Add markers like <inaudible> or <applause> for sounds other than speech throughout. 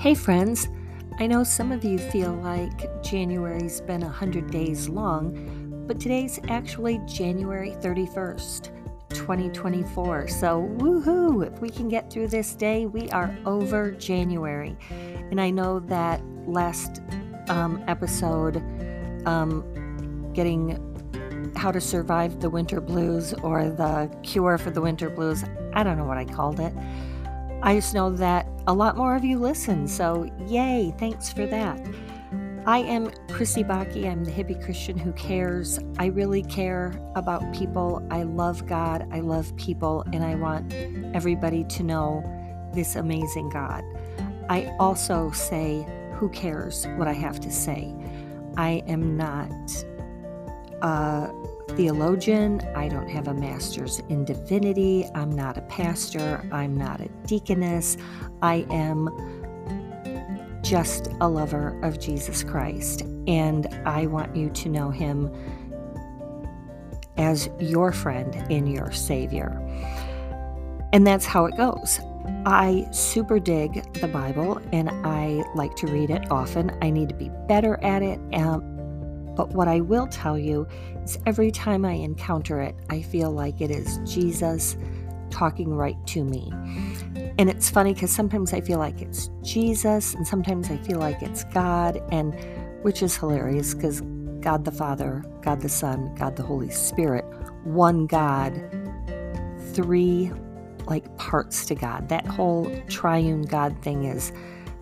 Hey, friends. I know some of you feel like January's been 100 days long, but today's actually January 31st, 2024. So, woohoo! If we can get through this day, we are over January. And I know that last um, episode, um, getting how to survive the winter blues or the cure for the winter blues, I don't know what I called it. I just know that a lot more of you listen, so yay, thanks for that. I am Krissy Bakke. I'm the hippie Christian who cares. I really care about people. I love God. I love people, and I want everybody to know this amazing God. I also say, who cares what I have to say? I am not uh, theologian. I don't have a master's in divinity. I'm not a pastor. I'm not a deaconess. I am just a lover of Jesus Christ. And I want you to know him as your friend and your savior. And that's how it goes. I super dig the Bible and I like to read it often. I need to be better at it. Um, but what I will tell you is every time I encounter it, I feel like it is Jesus talking right to me. And it's funny because sometimes I feel like it's Jesus, and sometimes I feel like it's God, and which is hilarious because God the Father, God the Son, God the Holy Spirit, one God, three like parts to God. That whole triune God thing is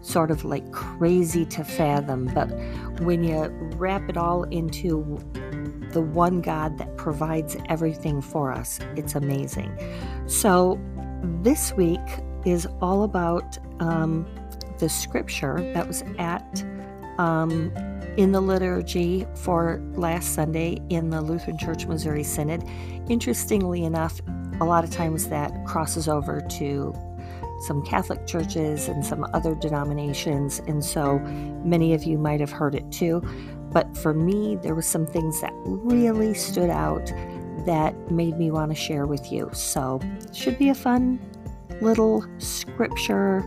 sort of like crazy to fathom, but when you wrap it all into the one God that provides everything for us, it's amazing. So, this week is all about um, the scripture that was at um, in the liturgy for last Sunday in the Lutheran Church Missouri Synod. Interestingly enough, a lot of times that crosses over to some Catholic churches and some other denominations, and so many of you might have heard it too. But for me, there were some things that really stood out that made me want to share with you. So, should be a fun little scripture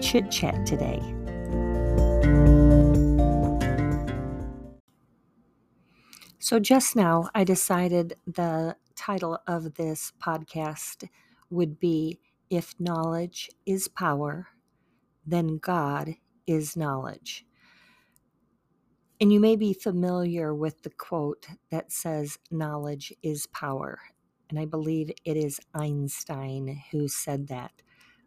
chit chat today. So, just now, I decided the title of this podcast would be if knowledge is power, then God is knowledge. And you may be familiar with the quote that says, Knowledge is power. And I believe it is Einstein who said that.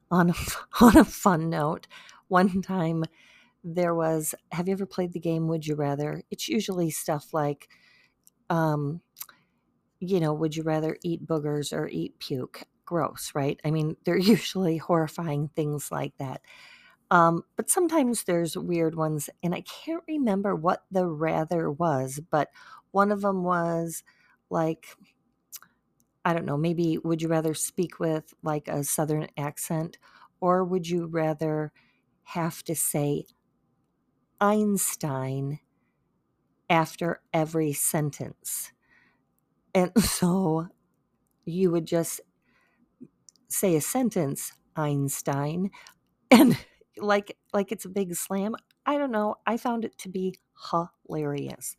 On a, <laughs> on a fun note, one time there was, have you ever played the game Would You Rather? It's usually stuff like, um, you know, would you rather eat boogers or eat puke? Gross, right? I mean, they're <laughs> usually horrifying things like that. Um, but sometimes there's weird ones, and I can't remember what the rather was, but one of them was like, I don't know, maybe would you rather speak with like a southern accent, or would you rather have to say Einstein after every sentence? And <laughs> so you would just say a sentence, Einstein, <laughs> and like like it's a big slam. I don't know. I found it to be hilarious.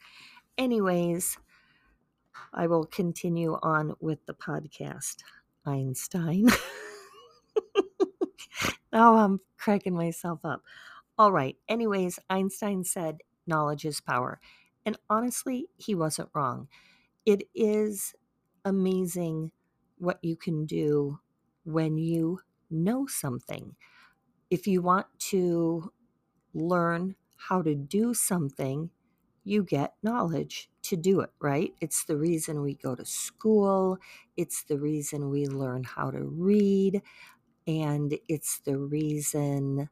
Anyways, I will continue on with the podcast. Einstein. <laughs> now I'm cracking myself up. All right. Anyways, Einstein said knowledge is power. And honestly, he wasn't wrong. It is amazing what you can do when you know something. If you want to learn how to do something, you get knowledge to do it, right? It's the reason we go to school, it's the reason we learn how to read, and it's the reason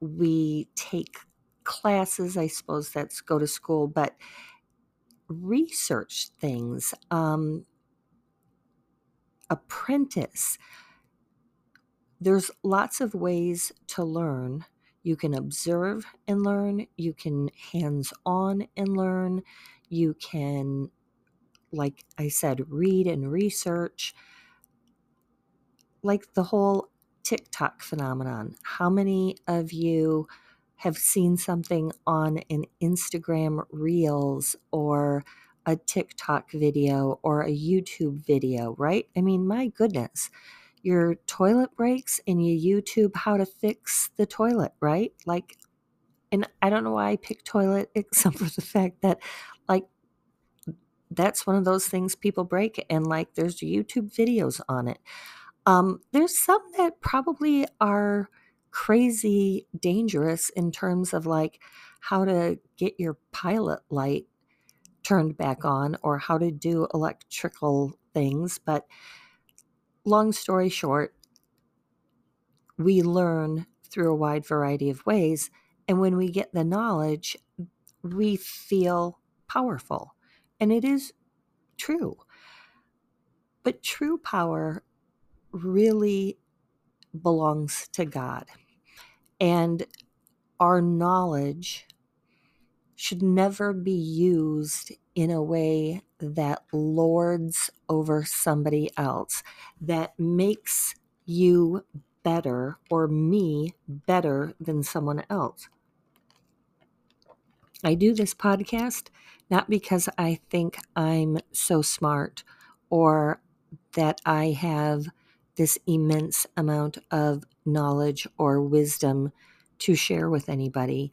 we take classes. I suppose that's go to school, but research things. Um, apprentice. There's lots of ways to learn. You can observe and learn, you can hands on and learn, you can, like I said, read and research. Like the whole TikTok phenomenon. How many of you have seen something on an Instagram Reels or a TikTok video or a YouTube video, right? I mean, my goodness, your toilet breaks and you YouTube how to fix the toilet, right? Like, and I don't know why I pick toilet, <laughs> except for the fact that, like, that's one of those things people break, and like, there's YouTube videos on it. Um, there's some that probably are crazy dangerous in terms of like how to get your pilot light turned back on or how to do electrical things. But long story short, we learn through a wide variety of ways. And when we get the knowledge, we feel powerful. And it is true. But true power really belongs to God. And our knowledge should never be used in a way that lords over somebody else, that makes you better or me better than someone else. I do this podcast not because I think I'm so smart or that I have this immense amount of knowledge or wisdom to share with anybody.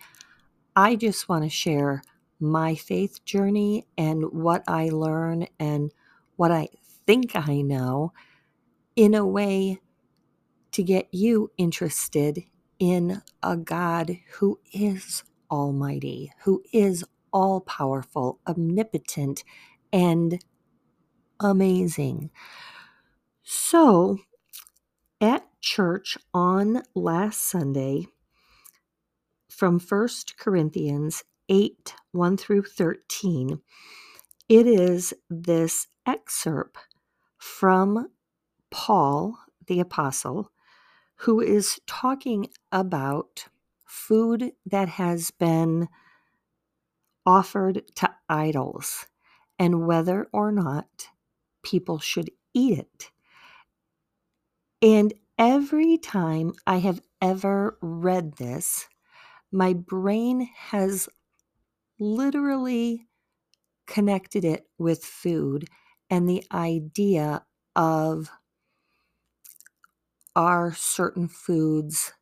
I just want to share my faith journey and what I learn and what I think I know in a way to get you interested in a God who is almighty, who is all powerful, omnipotent, and amazing. So, at church on last Sunday, from 1 Corinthians 8 1 through 13, it is this excerpt from Paul the Apostle, who is talking about food that has been offered to idols and whether or not people should eat it. And every time I have ever read this, my brain has literally connected it with food and the idea of are certain foods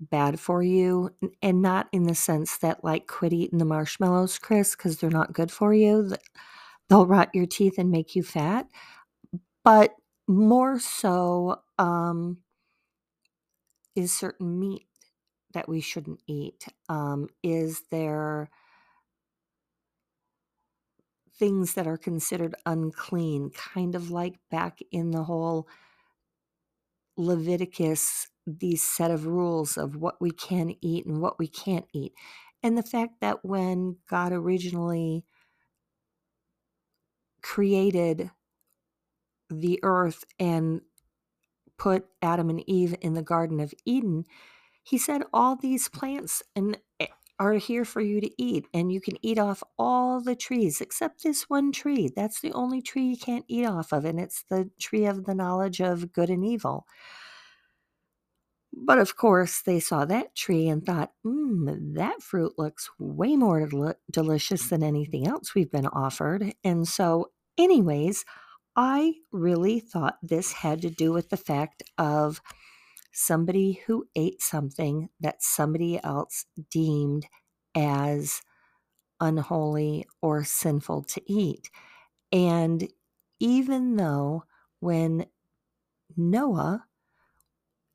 bad for you? And not in the sense that like quit eating the marshmallows chris because they're not good for you they'll rot your teeth and make you fat but more so um, is certain meat that we shouldn't eat um, is there things that are considered unclean kind of like back in the whole leviticus these set of rules of what we can eat and what we can't eat. And the fact that when God originally created the earth and put Adam and Eve in the Garden of Eden, he said, All these plants and eh, are here for you to eat, and you can eat off all the trees except this one tree. That's the only tree you can't eat off of, and it's the tree of the knowledge of good and evil. But of course, they saw that tree and thought, mmm, that fruit looks way more del- delicious than anything else we've been offered. And so, anyways, I really thought this had to do with the fact of somebody who ate something that somebody else deemed as unholy or sinful to eat. And even though when Noah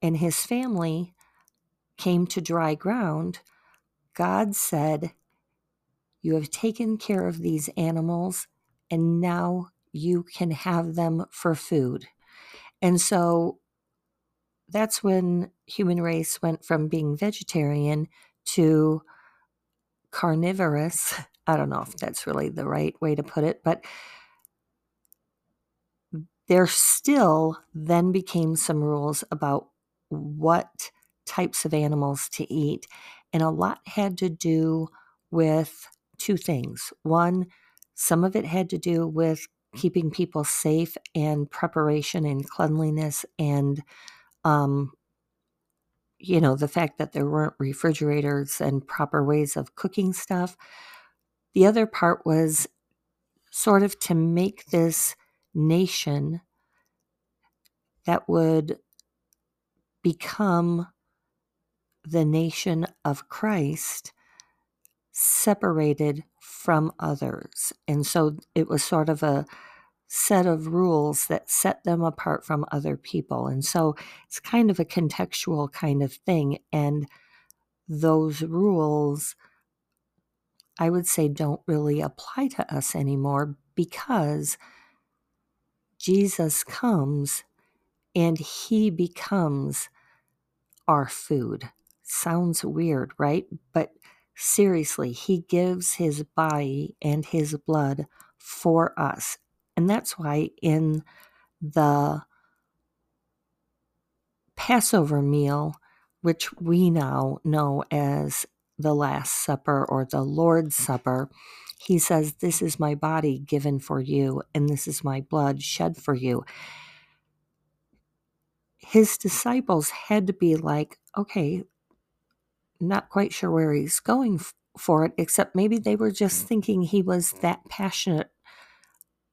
and his family came to dry ground, God said, You have taken care of these animals, and now you can have them for food. And so that's when human race went from being vegetarian to carnivorous. <laughs> I don't know if that's really the right way to put it, but there still then became some rules about what types of animals to eat. And a lot had to do with two things. One, some of it had to do with keeping people safe and preparation and cleanliness and um, you know, the fact that there weren't refrigerators and proper ways of cooking stuff. The other part was sort of to make this nation that would become the nation of Christ separated from others. And so it was sort of a set of rules that set them apart from other people. And so it's kind of a contextual kind of thing. And those rules, I would say, don't really apply to us anymore because Jesus comes and he becomes our food. Sounds weird, right? But seriously, he gives his body and his blood for us. And that's why in the Passover meal, which we now know as the Last Supper or the Lord's Supper, he says, This is my body given for you, and this is my blood shed for you. His disciples had to be like, Okay, not quite sure where he's going for it, except maybe they were just mm. thinking he was that passionate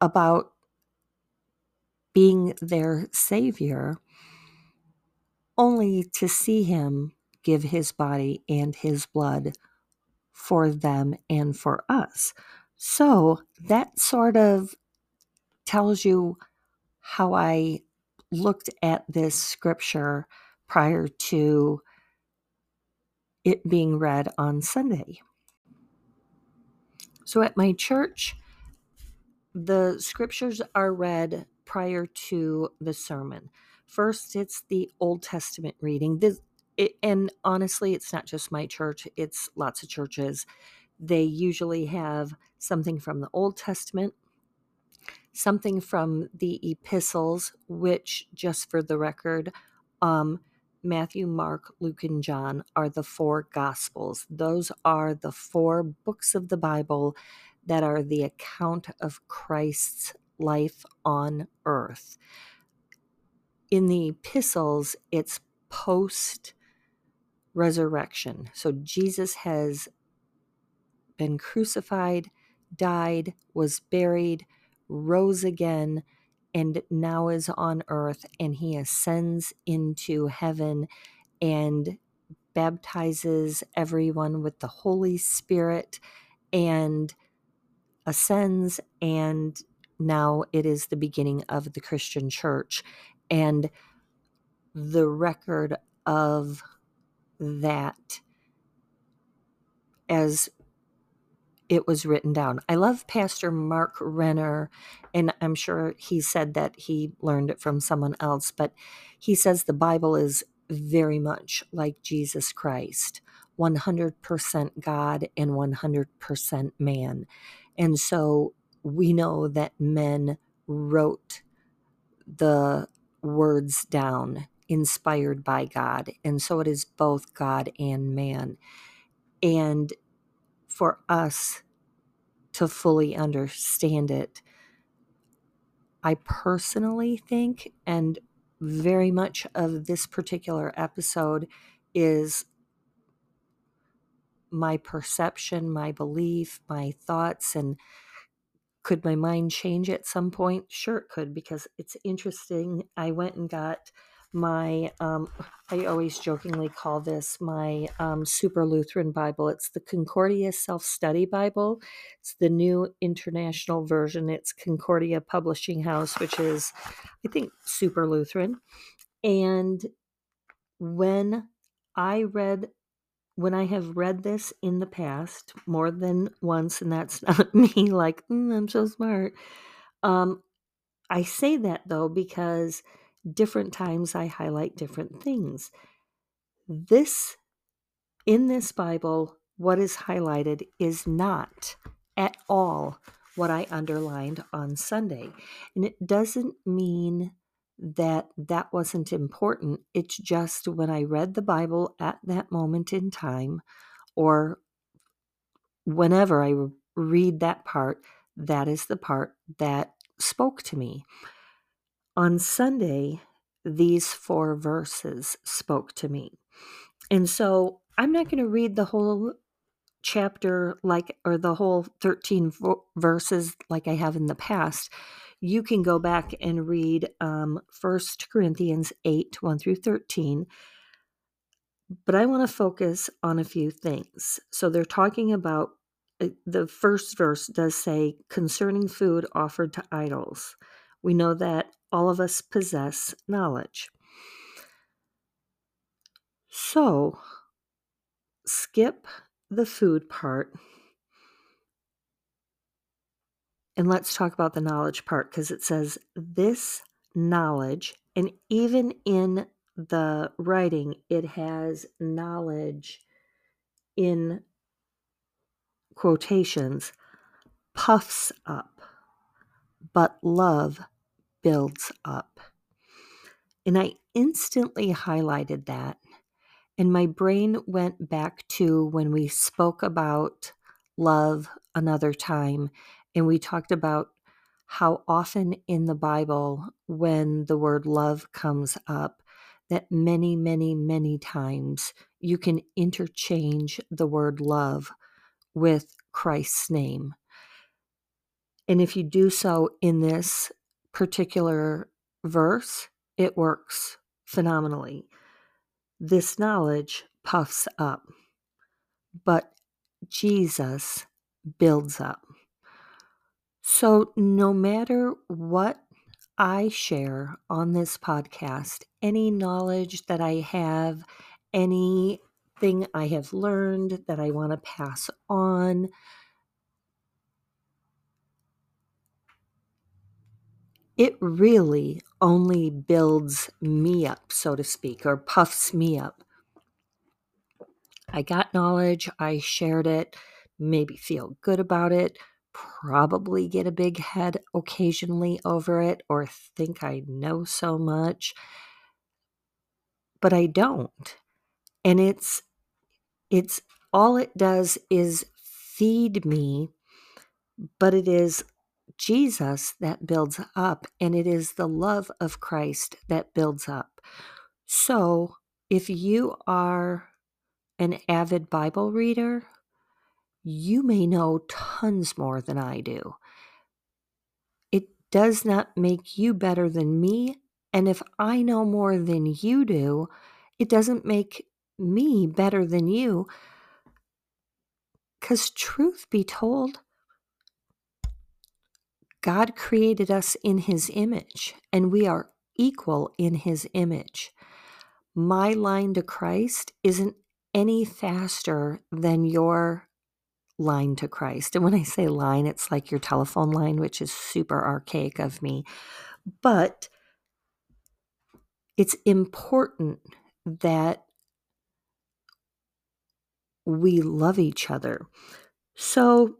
about being their Savior, only to see Him give His body and His blood for them and for us. So that sort of tells you how I looked at this scripture prior to it being read on Sunday. So at my church, the scriptures are read prior to the sermon. First, it's the Old Testament reading. This, it, and honestly, it's not just my church, it's lots of churches. They usually have something from the Old Testament, something from the epistles, which, just for the record, um, Matthew, Mark, Luke, and John are the four Gospels. Those are the four books of the Bible that are the account of Christ's life on earth. In the epistles, it's post resurrection. So Jesus has been crucified, died, was buried, rose again, and now is on earth, and he ascends into heaven and baptizes everyone with the Holy Spirit and ascends, and now it is the beginning of the Christian church. And the record of that as it was written down. I love Pastor Mark Renner, and I'm sure he said that he learned it from someone else, but he says the Bible is very much like Jesus Christ 100% God and 100% man. And so we know that men wrote the words down inspired by God. And so it is both God and man. And for us to fully understand it, I personally think, and very much of this particular episode is my perception, my belief, my thoughts, and could my mind change at some point? Sure, it could, because it's interesting. I went and got my, um, I always jokingly call this my um, Super Lutheran Bible. It's the Concordia Self Study Bible. It's the new international version. It's Concordia Publishing House, which is, I think, Super Lutheran. And when I read when I have read this in the past more than once, and that's <laughs> not me like, mm, I'm so smart. Um, I say that though because different times I highlight different things. This, in this Bible, what is highlighted is not at all what I underlined on Sunday. And it doesn't mean that that wasn't important. It's just when I read the Bible at that moment in time, or whenever I read that part, that is the part that spoke to me. On Sunday, these four verses spoke to me. And so I'm not going to read the whole chapter like or the whole 13 verses like I have in the past. You can go back and read um, 1 Corinthians 8 1 through 13. But I want to focus on a few things. So they're talking about uh, the first verse does say concerning food offered to idols. We know that all of us possess knowledge. So skip the food part and let's talk about the knowledge part because it says this knowledge, and even in the writing, it has knowledge in quotations puffs up, but love builds up. And I instantly highlighted that and my brain went back to when we spoke about love another time, and we talked about how often in the Bible, when the word love comes up, that many, many, many times you can interchange the word love with Christ's name. And if you do so in this particular verse, it works phenomenally. This knowledge puffs up, but Jesus builds up. So, no matter what I share on this podcast, any knowledge that I have, anything I have learned that I want to pass on, it really only builds me up, so to speak, or puffs me up. I got knowledge, I shared it, maybe feel good about it, probably get a big head occasionally over it, or think I know so much, but I don't. And it's, it's all it does is feed me, but it is Jesus that builds up, and it is the love of Christ that builds up. So, if you are an avid Bible reader, you may know tons more than I do. It does not make you better than me. And if I know more than you do, it doesn't make me better than you. Because, truth be told, God created us in his image, and we are equal in his image. My line to Christ isn't any faster than your line to Christ. And when I say line, it's like your telephone line, which is super archaic of me. But it's important that we love each other. So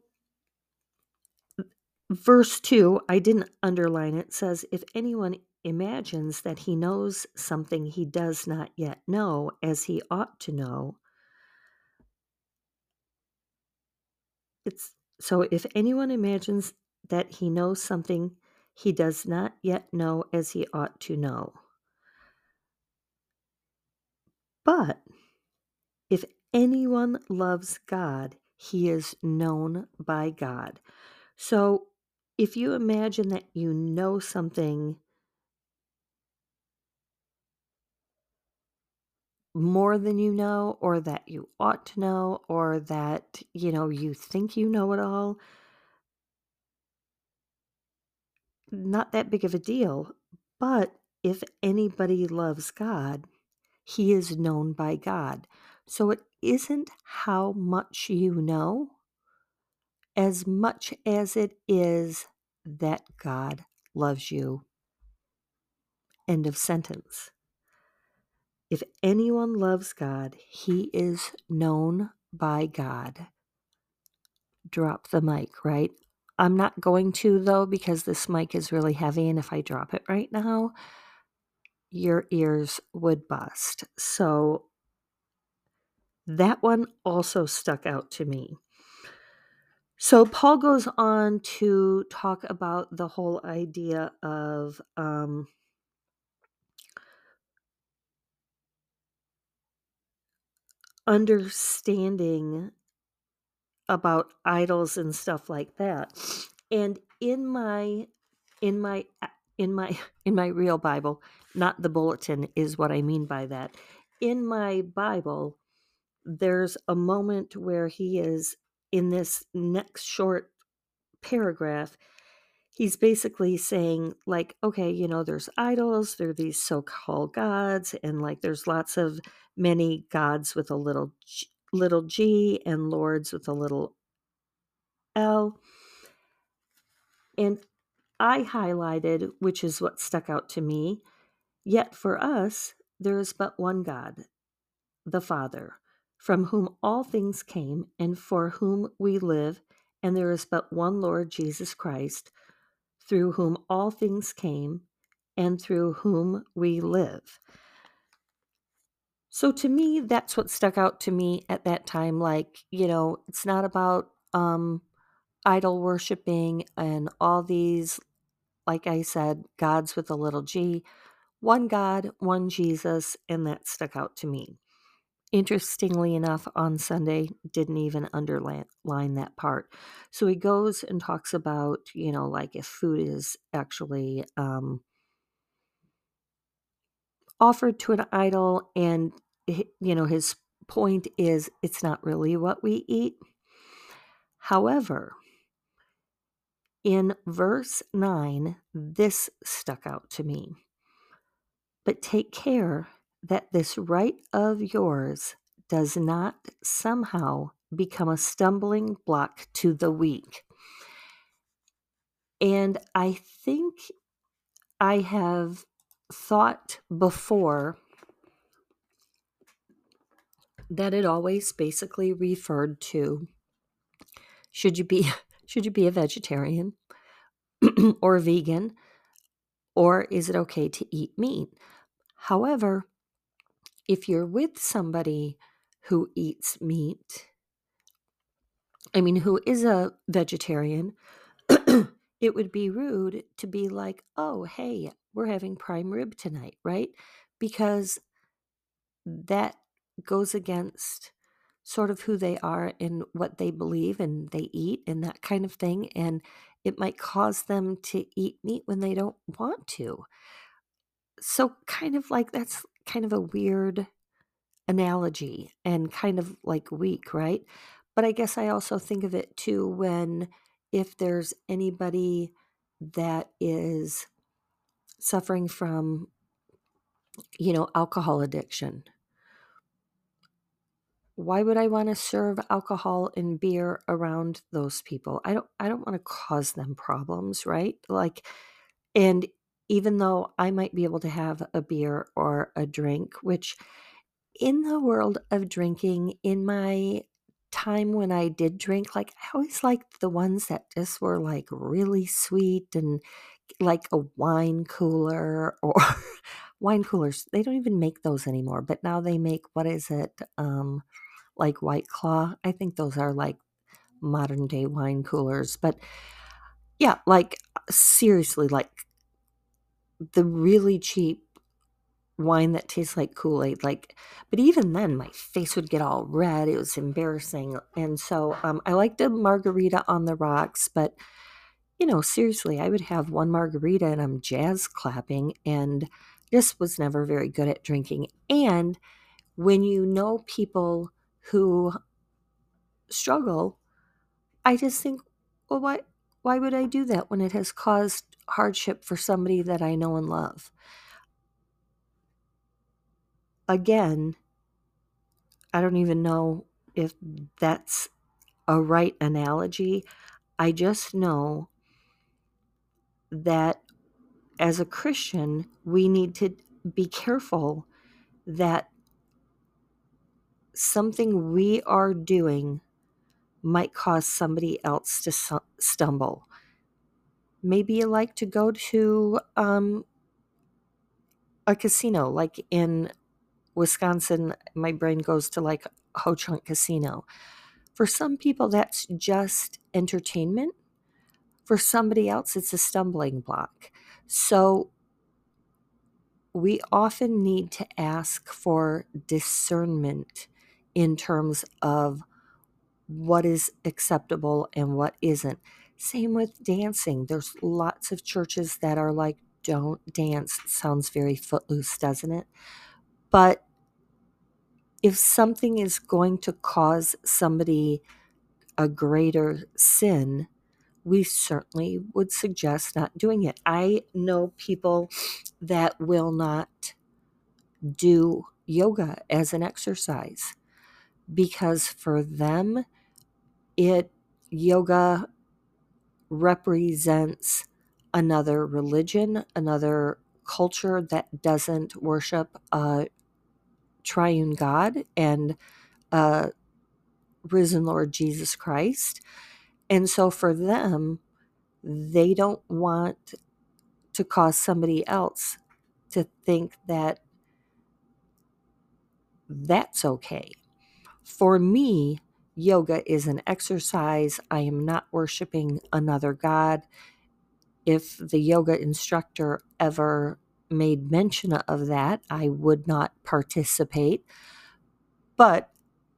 Verse 2, I didn't underline it, says, If anyone imagines that he knows something he does not yet know as he ought to know, it's so if anyone imagines that he knows something he does not yet know as he ought to know. But if anyone loves God, he is known by God. So if you imagine that you know something more than you know, or that you ought to know, or that, you know, you think you know it all, not that big of a deal. But if anybody loves God, he is known by God. So it isn't how much you know as much as it is that God loves you. End of sentence. If anyone loves God, he is known by God. Drop the mic, right? I'm not going to, though, because this mic is really heavy, and if I drop it right now, your ears would bust. So that one also stuck out to me. So Paul goes on to talk about the whole idea of um, understanding about idols and stuff like that. And in my in my in my <laughs> in my real Bible, not the bulletin is what I mean by that. In my Bible, there's a moment where he is in this next short paragraph he's basically saying like okay you know there's idols there are these so-called gods and like there's lots of many gods with a little g, little g and lords with a little l. And i highlighted which is what stuck out to me yet for us there is but one god the father from whom all things came and for whom we live and there is but one lord jesus christ through whom all things came and through whom we live. So to me, that's what stuck out to me at that time. Like, you know, it's not about um, idol worshiping and all these, like I said, gods with a little g. One God, one Jesus, and that stuck out to me interestingly enough, on Sunday, didn't even underline that part. So he goes and talks about, you know, like if food is actually um, offered to an idol, and, you know, his point is it's not really what we eat. However, in verse 9, this stuck out to me. But take care that this right of yours does not somehow become a stumbling block to the weak. And I think I have thought before that it always basically referred to should you be <laughs> should you be a vegetarian <clears throat> or vegan or is it okay to eat meat? However, if you're with somebody who eats meat, I mean, who is a vegetarian, <clears throat> it would be rude to be like, oh, hey, we're having prime rib tonight, right? Because that goes against sort of who they are and what they believe and they eat and that kind of thing. And it might cause them to eat meat when they don't want to. So, kind of like that's kind of a weird analogy and kind of like weak, right? But I guess I also think of it too when if there's anybody that is suffering from you know alcohol addiction why would i want to serve alcohol and beer around those people i don't i don't want to cause them problems right like and even though I might be able to have a beer or a drink, which in the world of drinking, in my time when I did drink, like I always liked the ones that just were like really sweet and like a wine cooler <laughs> or wine coolers. They don't even make those anymore, but now they make what is it? Um, like White Claw. I think those are like modern day wine coolers, but yeah, like seriously, like the really cheap wine that tastes like Kool-Aid. Like, but even then my face would get all red. It was embarrassing. And so um, I liked a margarita on the rocks, but you know, seriously, I would have one margarita and I'm jazz clapping and this was never very good at drinking. And when you know people who struggle, I just think, well, why why would I do that when it has caused hardship for somebody that I know and love. Again, I don't even know if that's a right analogy. I just know that as a Christian, we need to be careful that something we are doing might cause somebody else to stumble maybe you like to go to um, a casino, like in Wisconsin, my brain goes to like Ho Chunk Casino. For some people, that's just entertainment. For somebody else, it's a stumbling block. So we often need to ask for discernment in terms of what is acceptable and what isn't. Same with dancing. There's lots of churches that are like, don't dance. It sounds very footloose, doesn't it? But if something is going to cause somebody a greater sin, we certainly would suggest not doing it. I know people that will not do yoga as an exercise because for them it yoga represents another religion, another culture that doesn't worship a triune God and a risen Lord Jesus Christ. And so for them, they don't want to cause somebody else to think that that's okay. For me, yoga is an exercise. I am not worshiping another God. If the yoga instructor ever made mention of that, I would not participate. But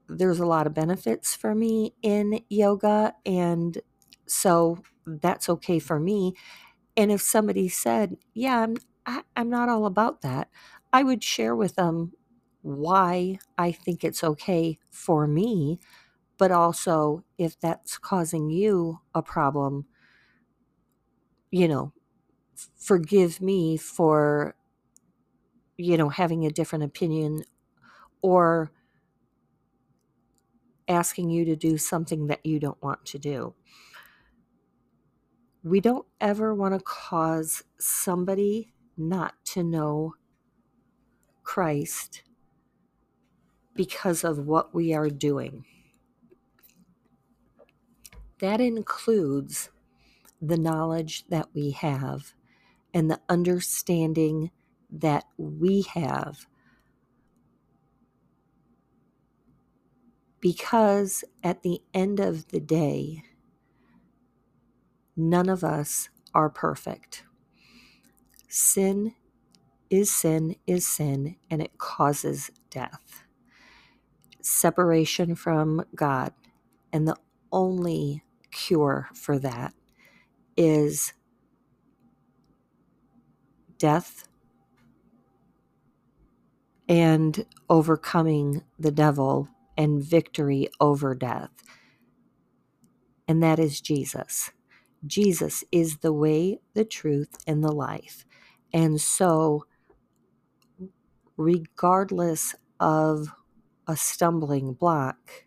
there's a lot of benefits for me in yoga. And so that's okay for me. And if somebody said, Yeah, I'm, I, i am not all about that, I would share with them why I think it's okay for me, but also if that's causing you a problem, you know, forgive me for, you know, having a different opinion or asking you to do something that you don't want to do. We don't ever want to cause somebody not to know Christ because of what we are doing. That includes the knowledge that we have and the understanding that we have because at the end of the day, none of us are perfect. Sin is sin is sin, and it causes death, separation from God. And the only cure for that is death and overcoming the devil and victory over death. And that is Jesus. Jesus is the way, the truth, and the life. And so, regardless of a stumbling block,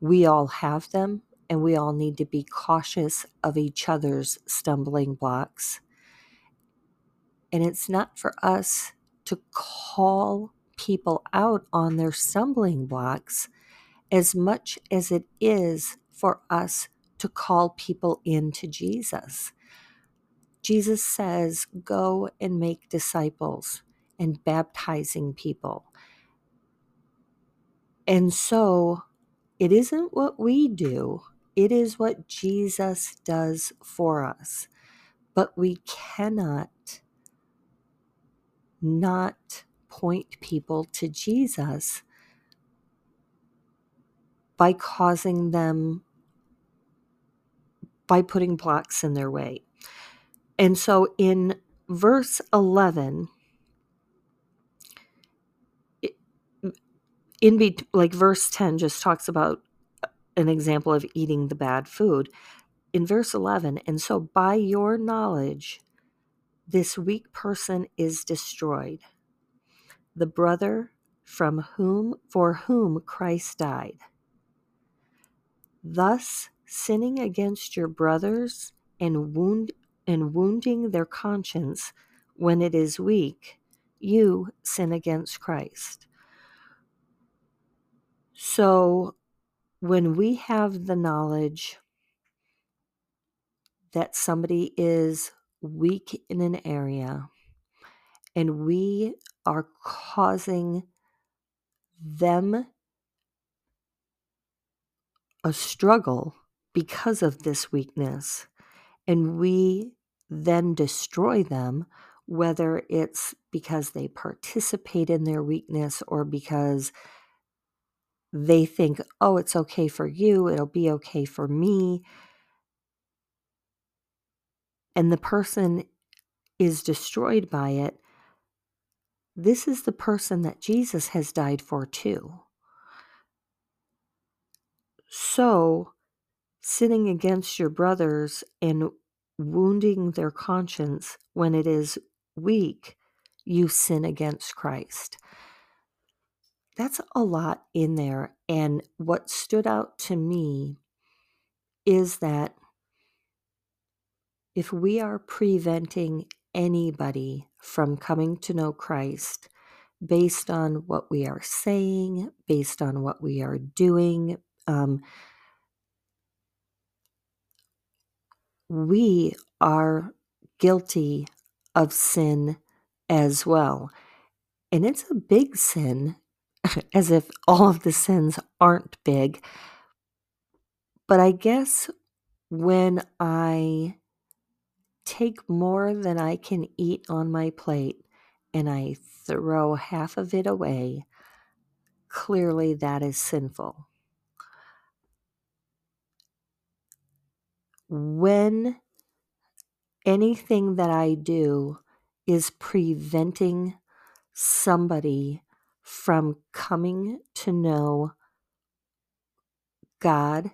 we all have them, and we all need to be cautious of each other's stumbling blocks. And it's not for us to call people out on their stumbling blocks as much as it is for us to call people into Jesus. Jesus says, Go and make disciples and baptizing people. And so it isn't what we do, it is what Jesus does for us. But we cannot not point people to Jesus by causing them, by putting blocks in their way. And so in verse 11, in be like verse 10 just talks about an example of eating the bad food in verse 11 and so by your knowledge this weak person is destroyed the brother from whom for whom Christ died. Thus sinning against your brothers and wound and wounding their conscience when it is weak, you sin against Christ. So when we have the knowledge that somebody is weak in an area and we are causing them a struggle because of this weakness. And we then destroy them, whether it's because they participate in their weakness or because they think, oh, it's okay for you, it'll be okay for me. And the person is destroyed by it. This is the person that Jesus has died for too. So, sinning against your brothers and wounding their conscience when it is weak, you sin against Christ. That's a lot in there. And what stood out to me is that if we are preventing anybody from coming to know Christ based on what we are saying, based on what we are doing, um, we are guilty of sin as well. And it's a big sin, <laughs> as if all of the sins aren't big. But I guess when I take more than I can eat on my plate and I throw half of it away, clearly that is sinful. When anything that I do is preventing somebody from coming to know God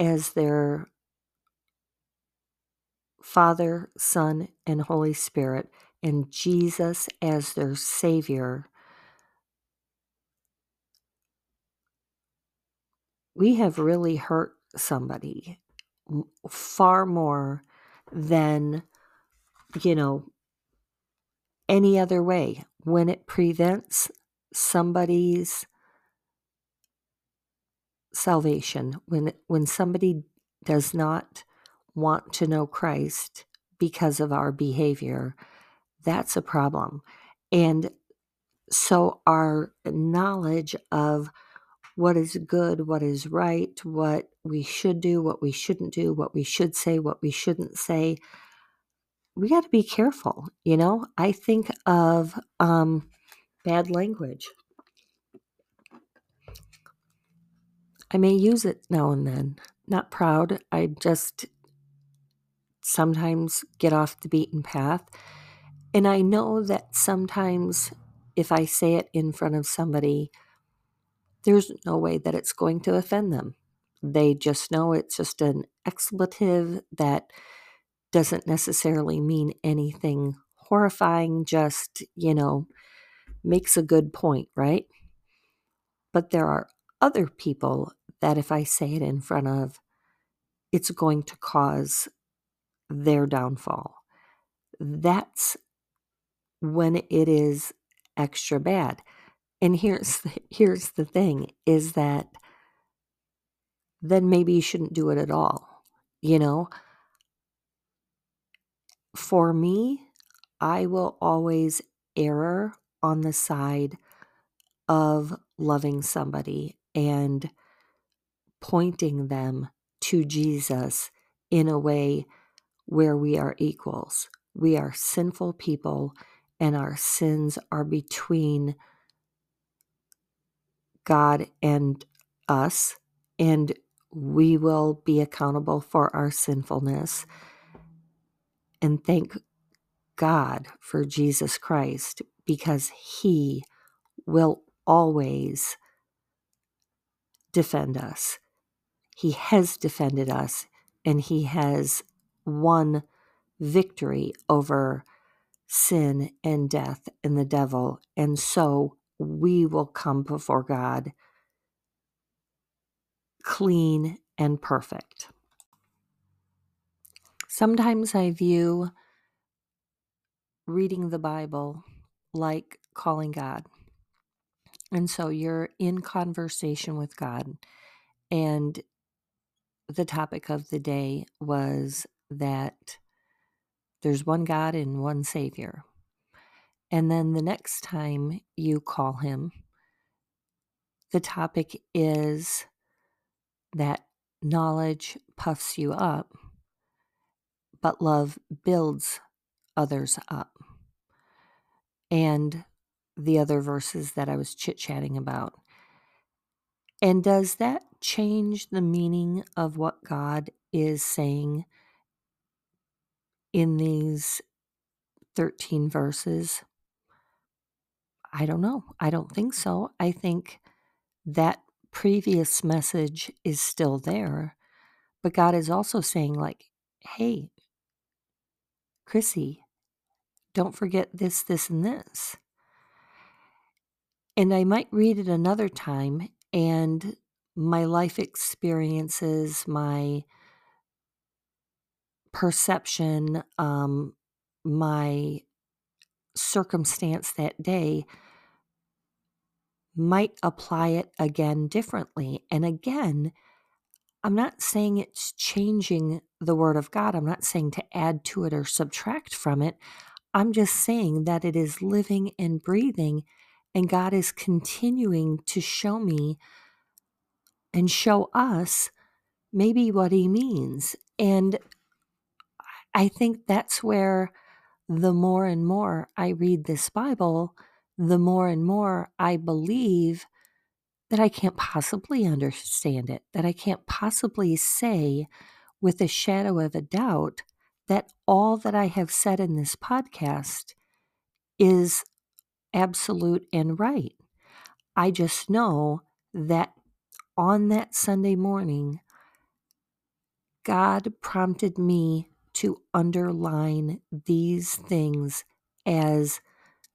as their Father, Son, and Holy Spirit, and Jesus as their Savior, we have really hurt somebody far more than, you know, any other way. When it prevents somebody's salvation, when when somebody does not want to know Christ because of our behavior, that's a problem. And so our knowledge of what is good, what is right, what we should do, what we shouldn't do, what we should say, what we shouldn't say, we got to be careful. You know, I think of um, bad language. I may use it now and then. Not proud. I just sometimes get off the beaten path. And I know that sometimes if I say it in front of somebody, there's no way that it's going to offend them. They just know it's just an expletive that doesn't necessarily mean anything horrifying, just, you know, makes a good point, right? But there are other people that if I say it in front of, it's going to cause their downfall. That's when it is extra bad. And here's the, here's the thing is that then maybe you shouldn't do it at all. You know, for me, I will always err on the side of loving somebody and pointing them to Jesus in a way where we are equals. We are sinful people, and our sins are between God and us, and we will be accountable for our sinfulness. And thank God for Jesus Christ because He will always defend us. He has defended us and He has won victory over sin and death and the devil. And so we will come before God clean and perfect. Sometimes I view reading the Bible like calling God. And so you're in conversation with God, and the topic of the day was that there's one God and one Savior. And then the next time you call him, the topic is that knowledge puffs you up, but love builds others up. And the other verses that I was chit chatting about. And does that change the meaning of what God is saying in these 13 verses? I don't know. I don't think so. I think that previous message is still there. But God is also saying, like, hey, Krissy, don't forget this, this, and this. And I might read it another time, and my life experiences, my perception, um, my circumstance that day might apply it again differently. And again, I'm not saying it's changing the Word of God. I'm not saying to add to it or subtract from it. I'm just saying that it is living and breathing, and God is continuing to show me and show us maybe what He means. And I think that's where the more and more I read this Bible, the more and more I believe that I can't possibly understand it, that I can't possibly say with a shadow of a doubt that all that I have said in this podcast is absolute and right. I just know that on that Sunday morning, God prompted me to underline these things as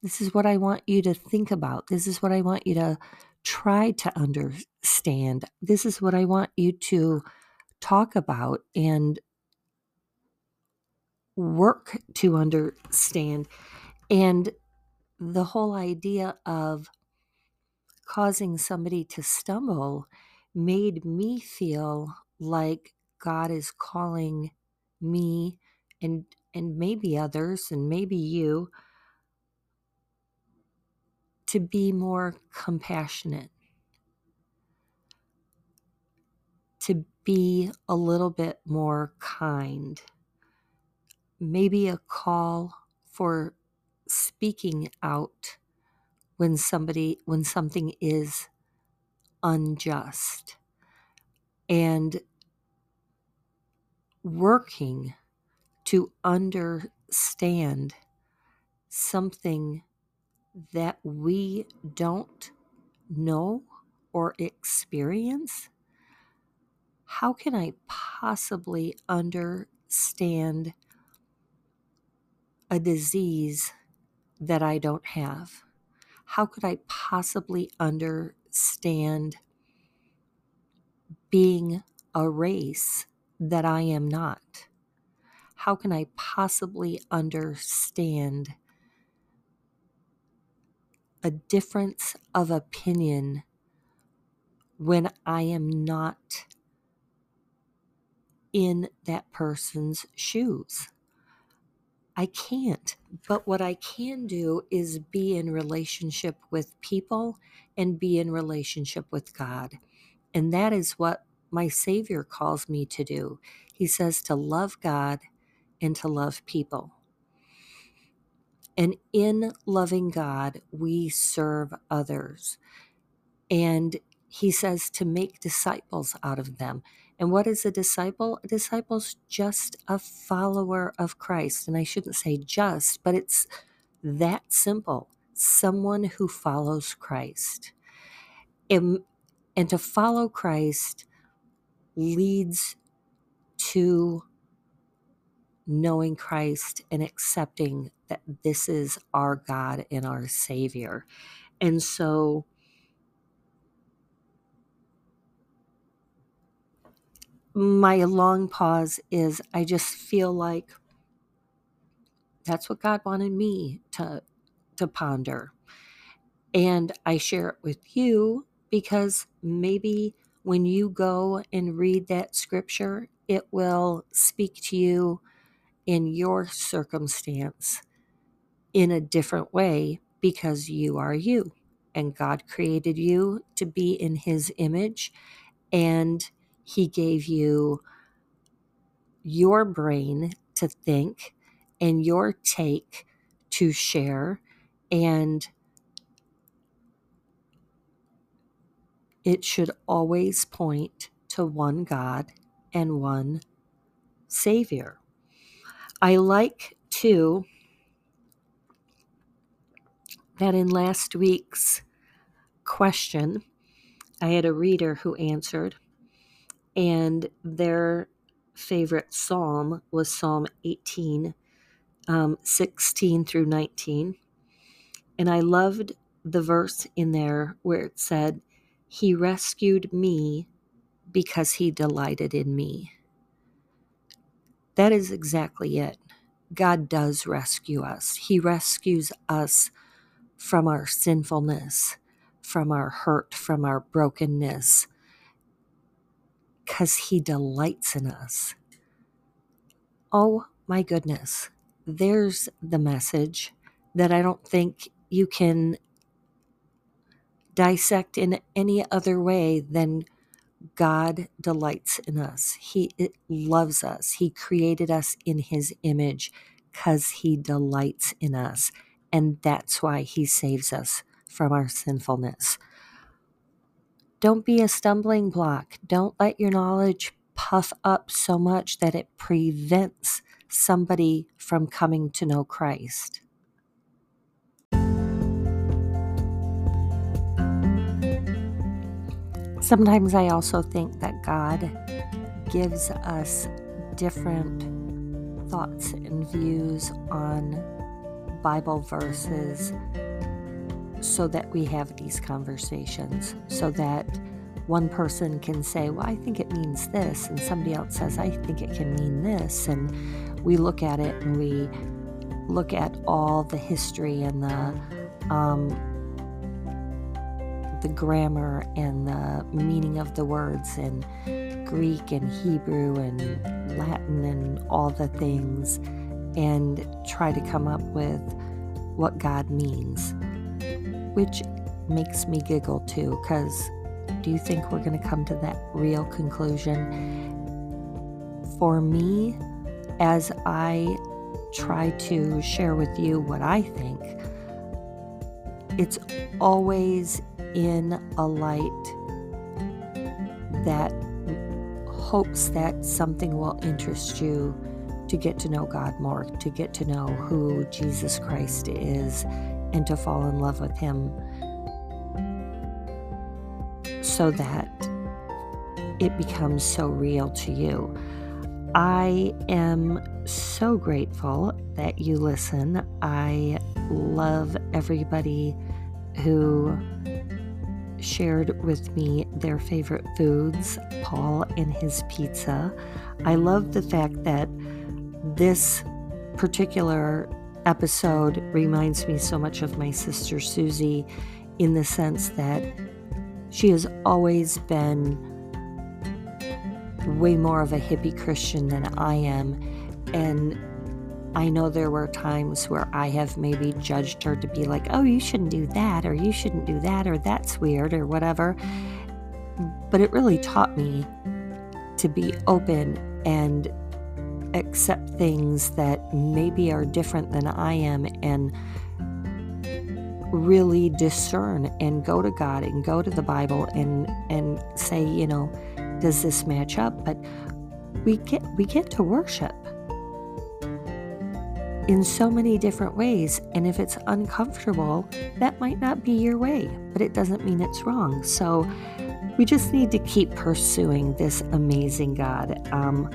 this is what I want you to think about. This is what I want you to try to understand. This is what I want you to talk about and work to understand. And the whole idea of causing somebody to stumble made me feel like God is calling me and and maybe others and maybe you to be more compassionate to be a little bit more kind maybe a call for speaking out when somebody when something is unjust and working to understand something that we don't know or experience, how can I possibly understand a disease that I don't have? How could I possibly understand being a race that I am not? How can I possibly understand a difference of opinion when I am not in that person's shoes? I can't. But what I can do is be in relationship with people and be in relationship with God. And that is what my Savior calls me to do. He says to love God and to love people. And in loving God, we serve others. And he says to make disciples out of them. And what is a disciple? A disciple's just a follower of Christ. And I shouldn't say just, but it's that simple someone who follows Christ. And, and to follow Christ leads to knowing Christ and accepting that this is our God and our Savior. And so my long pause is I just feel like that's what God wanted me to to ponder. And I share it with you because maybe when you go and read that scripture, it will speak to you in your circumstance in a different way because you are you and God created you to be in his image and he gave you your brain to think and your take to share and it should always point to one God and one Savior. I like too that in last week's question, I had a reader who answered, and their favorite psalm was Psalm 18, um, 16 through 19. And I loved the verse in there where it said, He rescued me because he delighted in me. That is exactly it. God does rescue us. He rescues us from our sinfulness, from our hurt, from our brokenness, because He delights in us. Oh my goodness, there's the message that I don't think you can dissect in any other way than God delights in us. He loves us. He created us in His image because He delights in us. And that's why He saves us from our sinfulness. Don't be a stumbling block. Don't let your knowledge puff up so much that it prevents somebody from coming to know Christ. Sometimes I also think that God gives us different thoughts and views on Bible verses so that we have these conversations, so that one person can say, Well, I think it means this, and somebody else says, I think it can mean this. And we look at it and we look at all the history and the um, the grammar and the meaning of the words in Greek and Hebrew and Latin and all the things and try to come up with what God means, which makes me giggle too, because do you think we're going to come to that real conclusion? For me, as I try to share with you what I think, it's always in a light that hopes that something will interest you to get to know God more, to get to know who Jesus Christ is, and to fall in love with Him so that it becomes so real to you. I am so grateful that you listen. I love everybody who shared with me their favorite foods, Paul and his pizza. I love the fact that this particular episode reminds me so much of my sister Susie in the sense that she has always been way more of a hippie Christian than I am. And I know there were times where I have maybe judged her to be like, oh, you shouldn't do that, or you shouldn't do that, or that's weird, or whatever. But it really taught me to be open and accept things that maybe are different than I am and really discern and go to God and go to the Bible and and say, you know, does this match up? But we get we get to worship in so many different ways. And if it's uncomfortable, that might not be your way, but it doesn't mean it's wrong. So we just need to keep pursuing this amazing God. Um,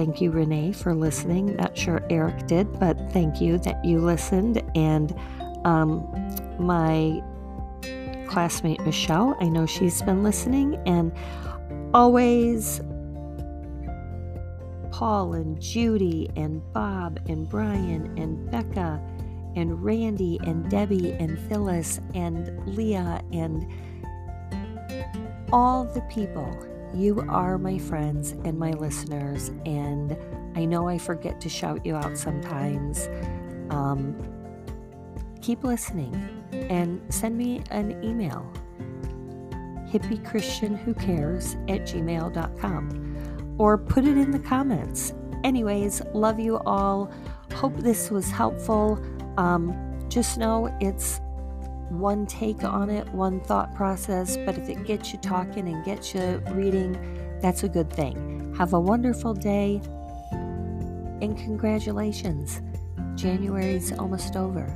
thank you, Renee, for listening. Not sure Eric did, but thank you that you listened. And um, my classmate Michelle, I know she's been listening and always Paul and Judy and Bob and Brian and Becca and Randy and Debbie and Phyllis and Leah and all the people. You are my friends and my listeners, and I know I forget to shout you out sometimes. Um, keep listening and send me an email hippie at gmail.com or put it in the comments. Anyways, love you all. Hope this was helpful. Um, just know it's one take on it, one thought process, but if it gets you talking and gets you reading, that's a good thing. Have a wonderful day and congratulations. January's almost over.